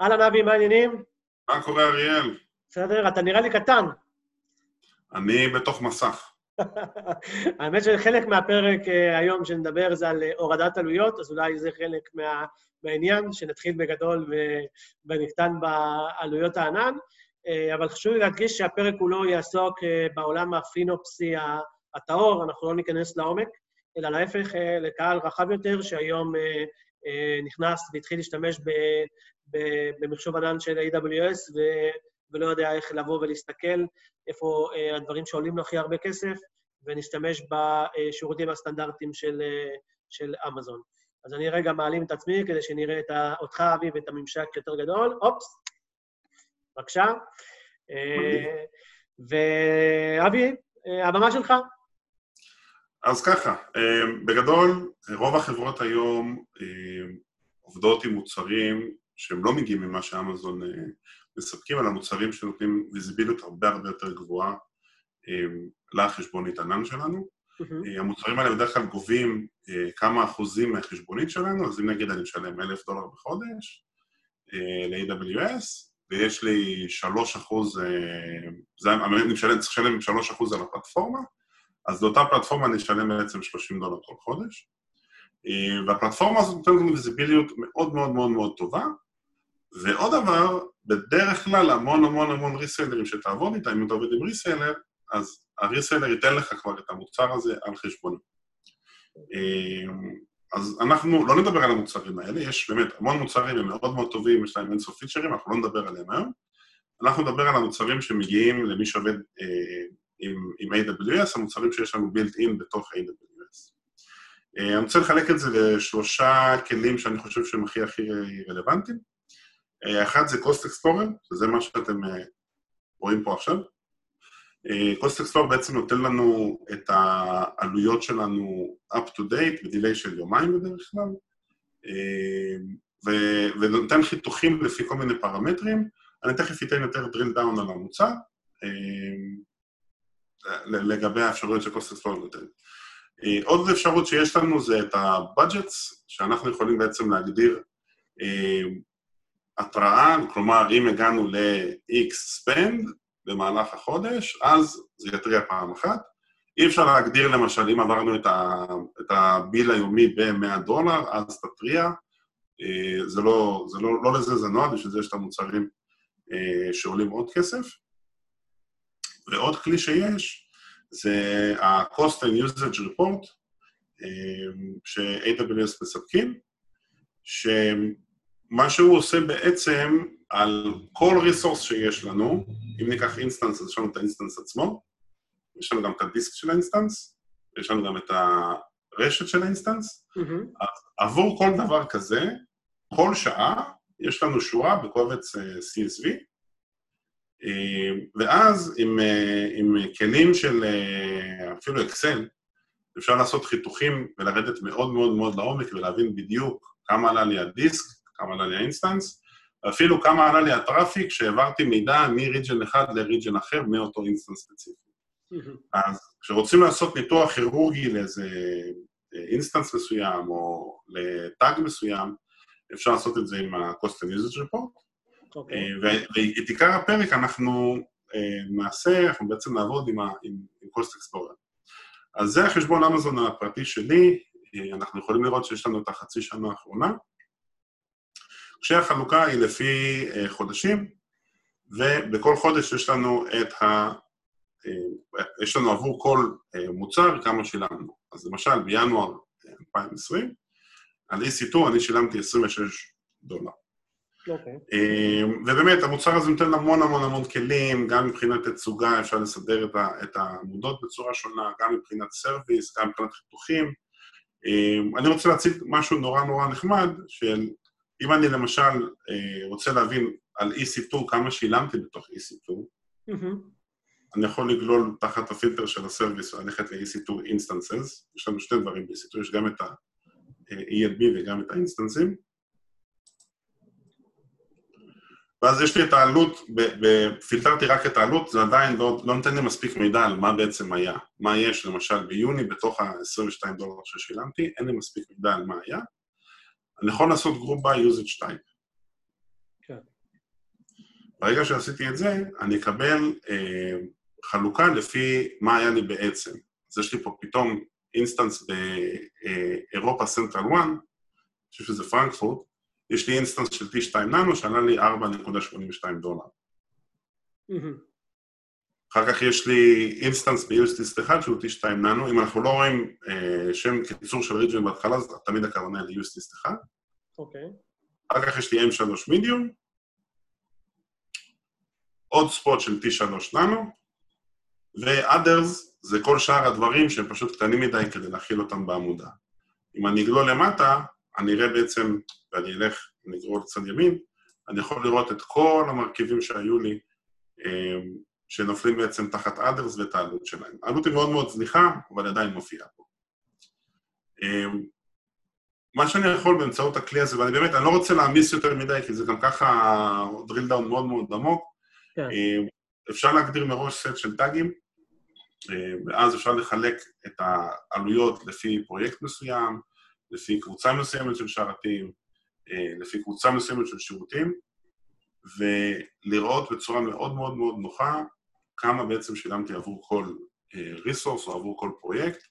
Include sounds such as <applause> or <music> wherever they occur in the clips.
אהלן, אבי, מה העניינים? מה קורה, אריאל? בסדר, אתה נראה לי קטן. אני בתוך מסך. <laughs> האמת שחלק מהפרק uh, היום שנדבר זה על uh, הורדת עלויות, אז אולי זה חלק מה, מהעניין, שנתחיל בגדול ונקטן בעלויות הענן. Uh, אבל חשוב לי להדגיש שהפרק כולו יעסוק uh, בעולם הפינופסי הטהור, אנחנו לא ניכנס לעומק, אלא להפך, לקהל רחב יותר, שהיום נכנס והתחיל להשתמש במחשוב ענן של AWS, ו, ולא יודע איך לבוא ולהסתכל איפה uh, הדברים שעולים לו הכי הרבה כסף, ונשתמש בשירותים הסטנדרטיים של, uh, של אמזון. אז אני רגע מעלים את עצמי כדי שנראה את ה, אותך, אבי, ואת הממשק יותר גדול. אופס, בבקשה. Uh, ואבי, הבמה שלך. אז ככה, בגדול, רוב החברות היום עובדות עם מוצרים שהם לא מגיעים ממה שאמזון מספקים, אלא מוצרים שנותנים ויזיביליות הרבה הרבה יותר גבוהה לחשבונית ענן שלנו. Mm-hmm. המוצרים האלה בדרך כלל גובים כמה אחוזים מהחשבונית שלנו, אז אם נגיד אני משלם אלף דולר בחודש ל-AWS, ויש לי שלוש אחוז, אני משלם, צריך לשלם שלוש אחוז על הפלטפורמה, אז לאותה פלטפורמה אני אשלם בעצם 30 דולר כל חודש. והפלטפורמה הזאת נותנת לנו ויזיביליות מאוד מאוד מאוד מאוד טובה. ועוד דבר, בדרך כלל המון המון המון ריסיילרים שתעבוד איתה, אם אתה עובד עם ריסיילר, אז הריסיילר ייתן לך כבר את המוצר הזה על חשבונו. אז אנחנו לא נדבר על המוצרים האלה, יש באמת המון מוצרים, הם מאוד מאוד טובים, יש להם אינסוף פיצ'רים, אנחנו לא נדבר עליהם היום. אנחנו נדבר על המוצרים שמגיעים למי שעובד אה, עם, עם AWS, המוצרים שיש לנו built in בתוך AWS. אה, אני רוצה לחלק את זה לשלושה כלים שאני חושב שהם הכי הכי רלוונטיים. אה, אחד זה Cost Explorer, שזה מה שאתם אה, רואים פה עכשיו. Cost Explorer בעצם נותן לנו את העלויות שלנו up to date בדיליי של יומיים בדרך כלל, ו- ונותן חיתוכים לפי כל מיני פרמטרים. אני תכף אתן יותר drill down על המוצר, לגבי האפשרויות של Cost Explorer נותן. עוד אפשרות שיש לנו זה את ה-budgets, שאנחנו יכולים בעצם להגדיר התראה, כלומר, אם הגענו ל-X spend במהלך החודש, אז זה יתריע פעם אחת. אי אפשר להגדיר, למשל, אם עברנו את, ה, את ה bill היומי ב-100 דולר, אז תתריע. זה לא, זה לא, לא לזה זה נועד, בשביל זה יש את המוצרים שעולים עוד כסף. ועוד כלי שיש, זה ה-Cost and Usage Report, ש-AWS מספקים, שמה שהוא עושה בעצם על כל resource שיש לנו, אם ניקח instance, אז יש לנו את ה instance עצמו, יש לנו גם את הדיסק של ה instance, יש לנו גם את הרשת של ה instance, mm-hmm. עבור כל דבר כזה, כל שעה יש לנו שורה בקובץ CSV, ואז עם, עם כלים של אפילו אקסל, אפשר לעשות חיתוכים ולרדת מאוד מאוד מאוד לעומק ולהבין בדיוק כמה עלה לי הדיסק, כמה עלה לי ה instance, ואפילו כמה עלה לי ה traffic שהעברתי מידע מ region אחד ל region אחר מאותו instance ספציפי. אז כשרוצים לעשות ניתוח כירורגי לאיזה instance מסוים או ל-tag מסוים, אפשר לעשות את זה עם ה-Cost and Usage Report, Okay. אוקיי. אה, ואת עיקר הפרק אנחנו אה, נעשה, אנחנו בעצם נעבוד עם, עם, עם Cost Explorer. אז זה החשבון אמזון הפרטי שלי, אה, אנחנו יכולים לראות שיש לנו את החצי שנה האחרונה, כשהחלוקה היא לפי חודשים, ובכל חודש יש לנו את ה... יש לנו עבור כל מוצר כמה שילמנו. אז למשל, בינואר 2020, על EC2 אני שילמתי 26 דולר. Okay. אוקיי. אמ, ובאמת, המוצר הזה נותן המון המון המון כלים, גם מבחינת תצוגה אפשר לסדר את העמודות בצורה שונה, גם מבחינת סרוויס, גם מבחינת חיתוכים. אמ, אני רוצה להציג משהו נורא נורא נחמד, של אם אני למשל אה, רוצה להבין על EC2 כמה שילמתי בתוך EC2, mm-hmm. אני יכול לגלול תחת הפילטר של ה-service וללכת ל-EC2 Instances, יש לנו שני דברים ב-EC2, יש גם את ה-ELB וגם את האינסטנסים. ואז יש לי את העלות, פילטרתי רק את העלות, זה עדיין לא, לא נותן לי מספיק מידע על מה בעצם היה. מה יש, למשל, ביוני, בתוך ה-22 דולר ששילמתי, אין לי מספיק מידע על מה היה. יכול לעשות group by usage type. כן. ברגע שעשיתי את זה, אני אקבל אה, חלוקה לפי מה היה לי בעצם. אז יש לי פה פתאום instance באירופה Central 1, אני חושב שזה פרנקפורט, יש לי instance של T2 nano שעלה לי 4.82 דולר. אחר כך יש לי instance ב-US East 1 שהוא T2 nano, אם אנחנו לא רואים אה, שם קיצור של region בהתחלה, אז תמיד הכוונה ל-UST 1. אוקיי. אחר כך יש לי M3 מידיום, עוד ספוט של T3 ננו, ו-others זה כל שאר הדברים שהם פשוט קטנים מדי כדי להכיל אותם בעמודה. אם אני אגלול למטה, אני אראה בעצם, ואני אלך, אני אגרור לצד ימין, אני יכול לראות את כל המרכיבים שהיו לי, אה, שנופלים בעצם תחת others ואת העלות שלהם. העלות היא מאוד מאוד זניחה, אבל עדיין מופיעה פה. אה, מה שאני יכול באמצעות הכלי הזה, ואני באמת, אני לא רוצה להעמיס יותר מדי, כי זה גם ככה drill down מאוד מאוד עמוק, כן. אה, אפשר להגדיר מראש סט של טאגים, ואז אפשר לחלק את העלויות לפי פרויקט מסוים, לפי קבוצה מסוימת של שרתים, לפי קבוצה מסוימת של שירותים, ולראות בצורה מאוד מאוד מאוד נוחה כמה בעצם שילמתי עבור כל ריסורס אה, או עבור כל פרויקט.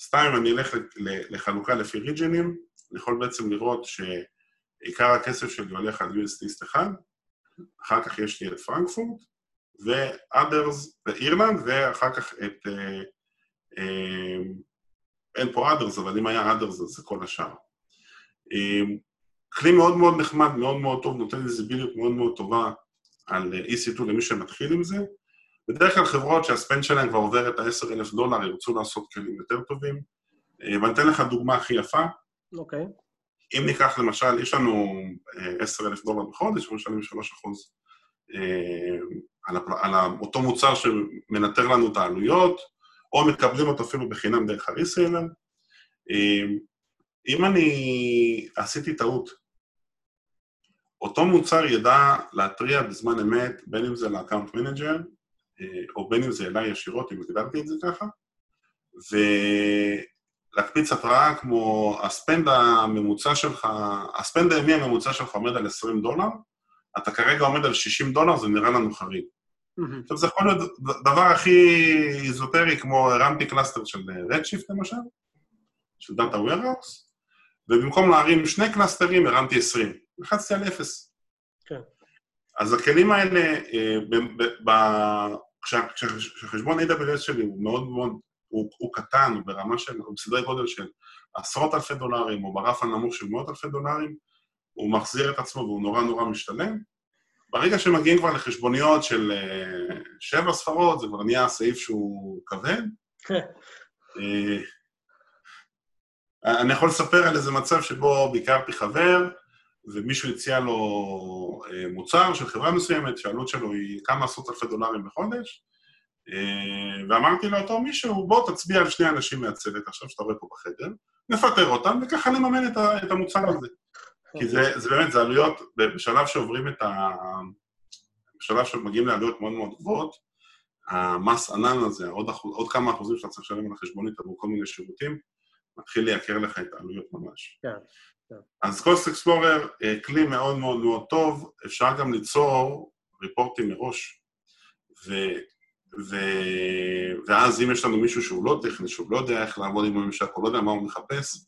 סתם אני אלך לחלוקה לפי ריג'נים, אני יכול בעצם לראות שעיקר הכסף שלי הולך על USDיסט אחד, אחר כך יש לי את פרנקפורט, ו-others באירלנד, ואחר כך את... אה, אה, אין פה others, אבל אם היה others אז זה כל השאר. אה, כלי מאוד מאוד נחמד, מאוד מאוד טוב, נותן איזיביליות מאוד מאוד טובה על EC2 למי שמתחיל עם זה. בדרך כלל חברות שהספנד שלהן כבר עובר את ה-10,000 דולר, ירצו לעשות כלים יותר טובים. ואני אתן לך דוגמה הכי יפה. אוקיי. Okay. אם ניקח למשל, יש לנו 10,000 דולר בחודש, אנחנו משלמים 3 אחוז על, הפל... על אותו מוצר שמנטר לנו את העלויות, או מקבלים אותו אפילו בחינם דרך הריסיילר. אם אני עשיתי טעות, אותו מוצר ידע להתריע בזמן אמת, בין אם זה ל-account manager, אה, או בין אם זה אליי ישירות, אם הגדרתי את זה ככה, ולהקפיץ התראה כמו ה-spend הממוצע שלך, ה-spend הימי הממוצע שלך עומד על 20 דולר, אתה כרגע עומד על 60 דולר, זה נראה לנו חריג. עכשיו, זה יכול להיות דבר הכי איזוטרי, כמו הרמתי cluster של Redshift למשל, של data warehouse, ובמקום להרים שני קלאסטרים, הרמתי 20. לחצתי על 0. כן. אז הכלים האלה, אה, כשחשבון AWS שלי הוא מאוד מאוד, הוא, הוא קטן, הוא ברמה של, הוא בסדרי גודל של עשרות אלפי דולרים, או ברף הנמוך של מאות אלפי דולרים, הוא מחזיר את עצמו והוא נורא נורא משתלם. ברגע שמגיעים כבר לחשבוניות של uh, שבע ספרות, זה כבר נהיה סעיף שהוא כבד. uh, <laughs> אני יכול לספר על איזה מצב שבו ביקרתי חבר, ומישהו הציע לו uh, מוצר של חברה מסוימת, שהעלות שלו היא כמה עשרות אלפי דולרים בחודש, uh, ואמרתי לאותו מישהו, בוא תצביע על שני אנשים מהצוות עכשיו שאתה רואה פה בחדר, נפטר אותם, וככה נממן את המוצר הזה. כי זה, זה באמת, זה עלויות, בשלב שעוברים את ה... בשלב שמגיעים לעלויות מאוד מאוד גבוהות, המס ענן הזה, עוד, אחוז, עוד כמה אחוזים שאתה צריך לשלם על החשבונית עבור כל מיני שירותים, מתחיל לייקר לך את העלויות ממש. כן, כן. אז קוסט אקספלורר, אה, כלי מאוד מאוד מאוד טוב, אפשר גם ליצור ריפורטים מראש, ו, ו, ואז אם יש לנו מישהו שהוא לא טכני, שהוא לא יודע איך לעבוד עם הממשק, הוא לא יודע מה הוא מחפש,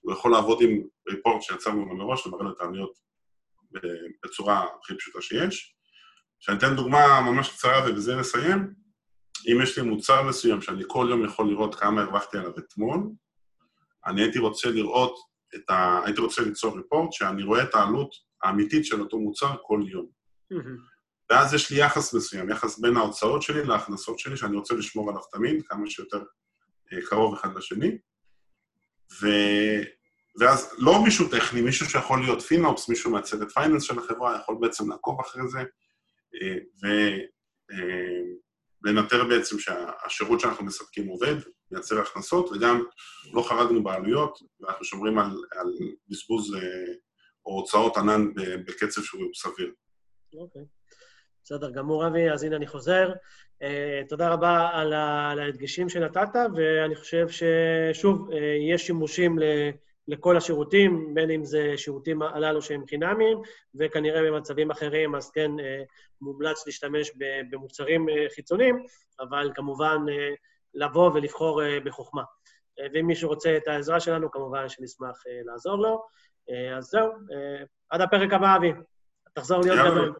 הוא יכול לעבוד עם ריפורט שיצרנו לו מראש ומראה לו את העלויות בצורה הכי פשוטה שיש. שאני אתן דוגמה ממש קצרה ובזה נסיים. אם יש לי מוצר מסוים שאני כל יום יכול לראות כמה הרווחתי עליו אתמול, אני הייתי רוצה לראות את ה... הייתי רוצה ליצור ריפורט שאני רואה את העלות האמיתית של אותו מוצר כל יום. ואז יש לי יחס מסוים, יחס בין ההוצאות שלי להכנסות שלי, שאני רוצה לשמור עליו תמיד, כמה שיותר אה, קרוב אחד לשני. ו... ואז לא מישהו טכני, מישהו שיכול להיות פינופס, מישהו מהצוות פייננס של החברה, יכול בעצם לעקוב אחרי זה, אה, ולנטר אה, בעצם שהשירות שאנחנו מספקים עובד, מייצר הכנסות, וגם לא חרגנו בעלויות, ואנחנו שומרים על, על בזבוז אה, או הוצאות ענן בקצב שהוא סביר. אוקיי. Okay. בסדר גמור, אבי, אז הנה אני חוזר. Uh, תודה רבה על, ה, על ההדגשים שנתת, ואני חושב ששוב, uh, יש שימושים לכל השירותים, בין אם זה שירותים הללו שהם חינמיים, וכנראה במצבים אחרים, אז כן, מומלץ להשתמש במוצרים חיצוניים, אבל כמובן לבוא ולבחור בחוכמה. ואם מישהו רוצה את העזרה שלנו, כמובן שנשמח לעזור לו. אז זהו, עד הפרק הבא, אבי. תחזור להיות גדול.